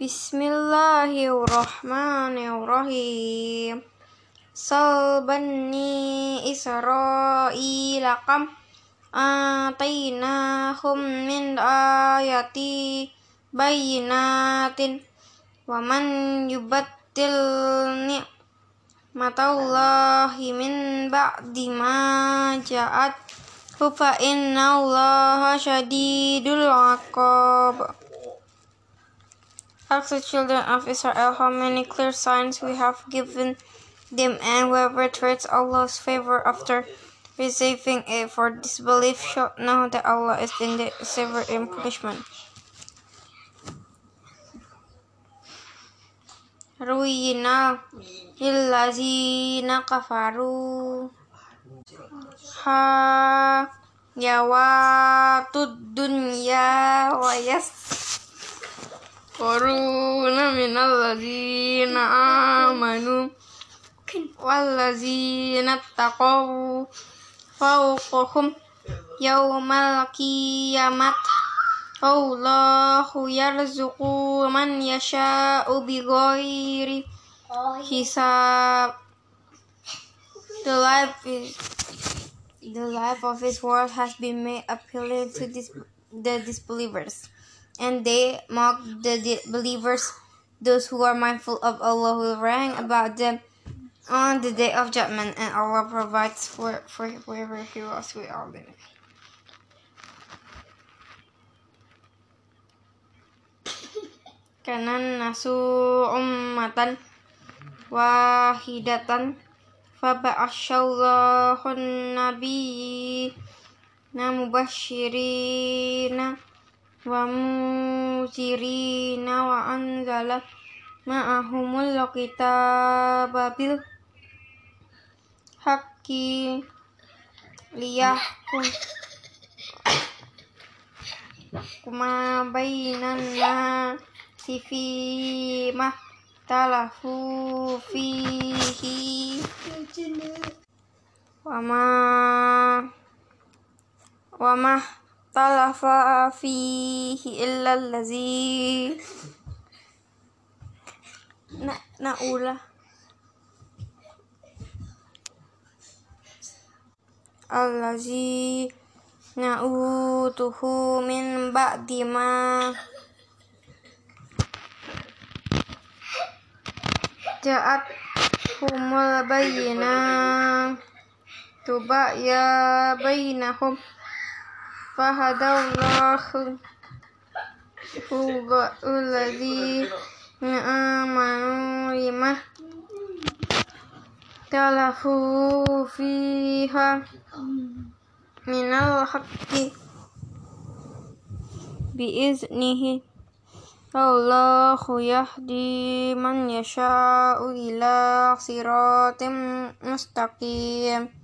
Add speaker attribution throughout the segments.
Speaker 1: Bismillahirrahmanirrahim. Sal bani Israila kam atainahum min ayati bayinatin wa man yubattil ni'matallahi min ba'di ma ja'at fa inna syadidul aqab Ask the children of Israel how many clear signs we have given them, and whoever treats Allah's favor after receiving it for disbelief should know that Allah is indeed severe in punishment. Ruina lillazina kafaru ha yawatud dunya wa yas Koruna minal ladzina amanu wal ladzina taqaw fawqahum yaumal kiamat Allahu yarzuqu man yasha'u bighairi hisab The life is the life of this world has been made appealing to this, the disbelievers and they mock the believers. Those who are mindful of Allah will rang about them on the day of judgment, and Allah provides for, for whoever He was with all them. Kanan nasu ummatan wahidatan faba'asyallahu nabi namubashirina wa muzirina wa anzala ma'ahumul kitaba bil haqqi liyahkum. Kuma bainan nasi fi mah talafu fihi. Wa ma wa talafa fihi illa allazi na naula allazi na'utuhu min ba'di ma ja'at humul bayina tuba ya bainahum talafu fiha minal haqqi biiznihi Allahu yahdi man yasha'u ila siratim mustaqim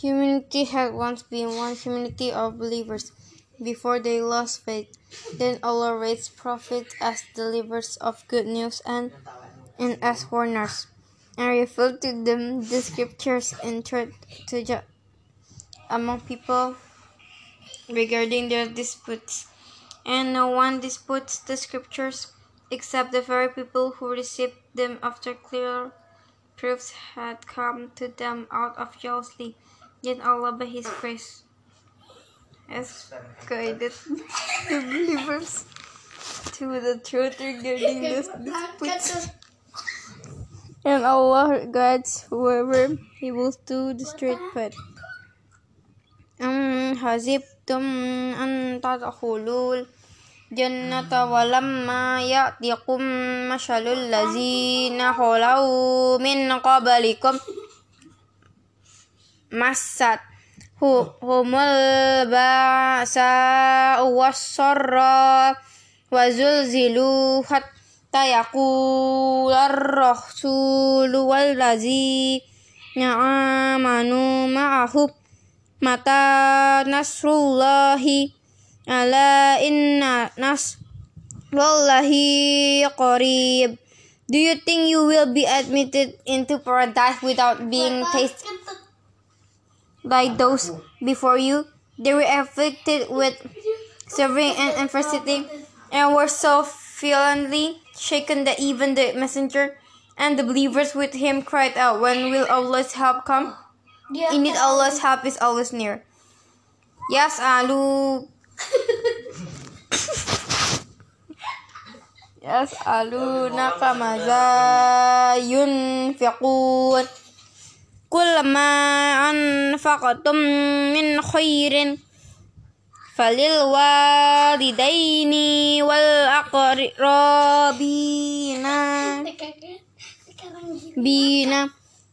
Speaker 1: Humanity had once been one community of believers before they lost faith. Then Allah raised prophets as deliverers of good news and, and as warners, and revealed to them the scriptures and truth to judge among people regarding their disputes. And no one disputes the scriptures except the very people who received them after clear proofs had come to them out of jealousy. Yet Allah by His grace has guided the believers to the truth regarding this disputes. And Allah guides whoever He wills to the straight path. أم حسبتم أن تدخلوا الجنة ولما يأتكم مثل الذين خلوا من قبلكم masat humul ba'sa wasarra wa zulzilu hatta yaqular rasulu wallazi amanu ma'ahu mata nasrullahi ala inna nas wallahi qarib. Do you think you will be admitted into paradise without being tasted by those before you. They were afflicted with suffering and adversity, and were so violently shaken that even the messenger and the believers with him cried out, When will Allah's help come? Indeed, Allah's help is always near. Yes, uh, Alu. yes, uh, Alu. Nafamaza yunfiqun. كل ما أنفقتم من خير فللوالدين والأقربين بين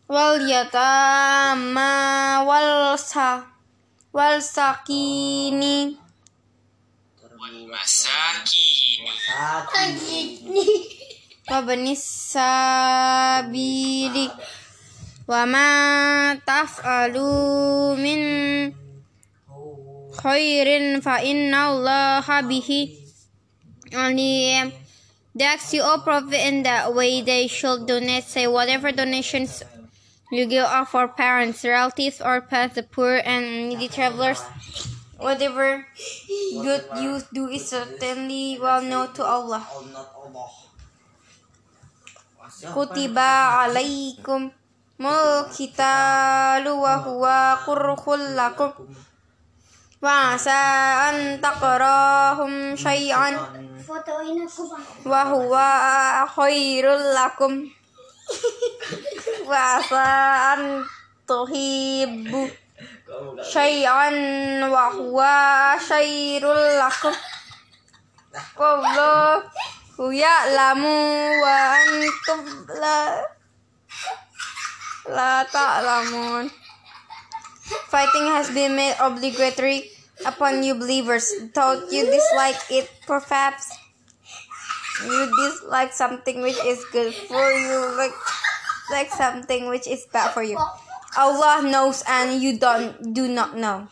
Speaker 1: واليتامى والسا والساكين
Speaker 2: والمساكين
Speaker 1: وابن السبيل وما تفعلوا من خير فإن الله به عليم They ask you, O Prophet, in that way they should donate. Say, whatever donations you give are for parents, relatives, or pets, the poor and needy travelers. Whatever good you do is certainly well known to Allah. Kutiba Mulkitalu wa huwa kurhul lakum wa asa an takrahum syai'an wa huwa khairul lakum wa asa an tuhibbu syai'an wa huwa syairul lakum wallahu ya'lamu wa antum la la ta'lamun Fighting has been made obligatory upon you believers, though you dislike it, perhaps? You dislike something which is good for you, like like something which is bad for you. Allah knows and you don't do not know.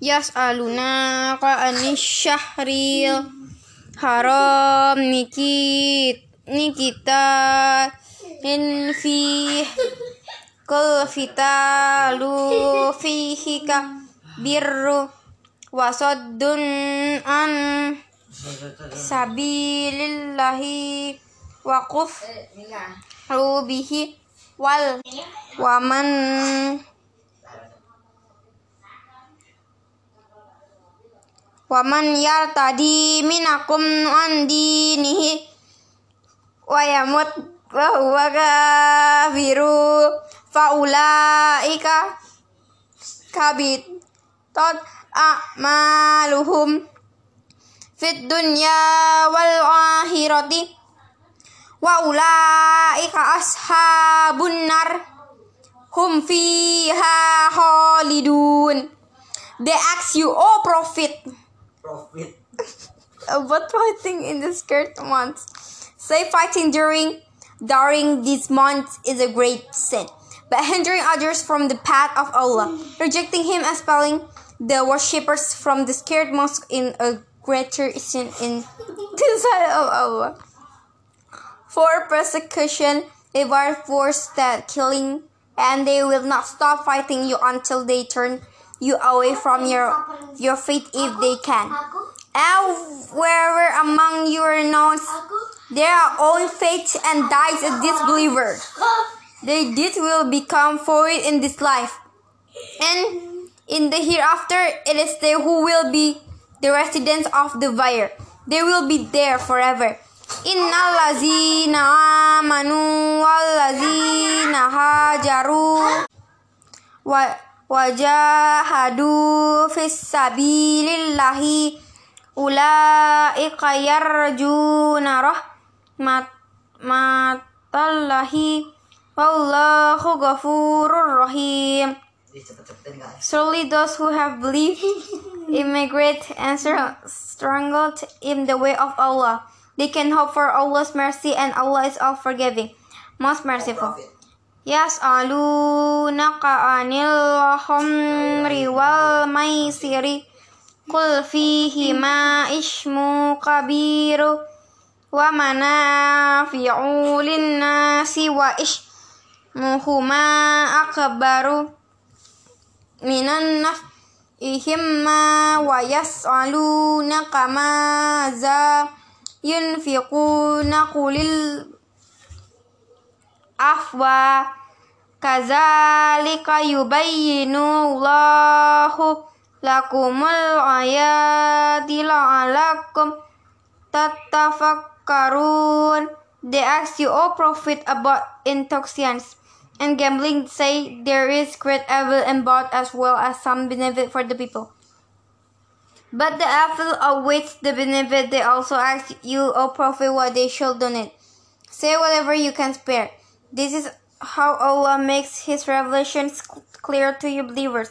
Speaker 1: Yas'alunaka anis syahril haram. Nikit nikita in fi kul fitalu fihi birru wasaddun an sabilillahi waquf bihi wal waman waman yartadi minakum an dinihi wa yamut wa huwa kafiru faulaika kabit tot a'maluhum fit dunya wal akhirati wa ulaika ashabun nar hum fiha khalidun. They ask you oh prophet.
Speaker 3: Profit.
Speaker 1: about fighting in the skirt months say fighting during during these months is a great sin but hindering others from the path of Allah. Rejecting him expelling the worshippers from the scared mosque in a greater sin in the sight of Allah. For persecution, they were forced that killing, and they will not stop fighting you until they turn you away from your your faith if they can. And wherever among you are known their own faith and dies a disbeliever, their deed will become void in this life, and in the hereafter it is they who will be the residents of the fire. They will be there forever. Ladzina amanu wal ladzina hajaru wa wajahadu fis sabilillahi ulaika yarjuna mat matallahi. Allahu ghafurur rahim. Surely those who have believed immigrate and strangled in the way of Allah. They can hope for Allah's mercy and Allah is all forgiving. Most merciful.
Speaker 3: Yas'alunaka
Speaker 1: anil khamri wal maisiri. Ismu kabiru wa manafi'u linnasi wa ismuhuma akbaru minan naf'ihimma wa yas'alunaka ma za yun fi kuna kulil afwa. Kazalika yubayyinu Allahu lakumul ayati alakum tatafak Karun, they ask you, O Prophet, about intoxicants and gambling. Say there is great evil in both as well as some benefit for the people. But the evil awaits the benefit. They also ask you, O Prophet, what they shall donate. Say whatever you can spare. This is how Allah makes His revelations clear to your believers.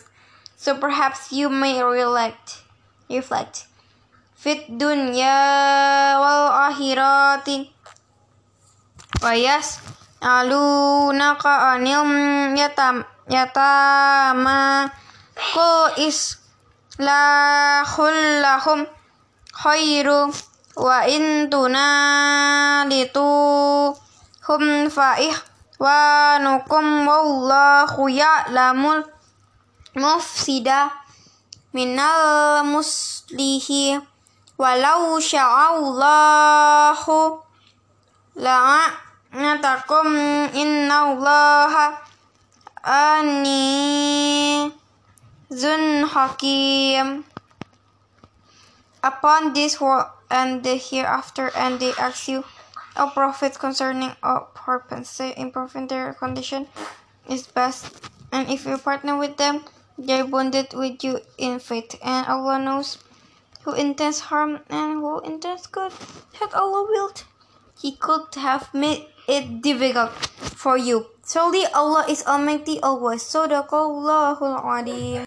Speaker 1: So perhaps you may reflect. Reflect. Fit dunya wal akhirati. Wayas alunaka anil yatam yatama. Kul islahul lahum khairu wa in tunalitu hum faih wa nukum wallahu ya'lamul mufsida minal muslihi walau sya'allahu la'a Natakum inna Allah ani zun hakim. Upon this world and the hereafter, and they ask you, O Prophet, concerning a purpose, say, improving their condition is best. And if you partner with them, they are bonded with you in faith. And Allah knows who intends harm and who intends good. Had Allah willed, He could have made it difficult for you. Surely Allah is Almighty always. so Sadaqallahul Adim.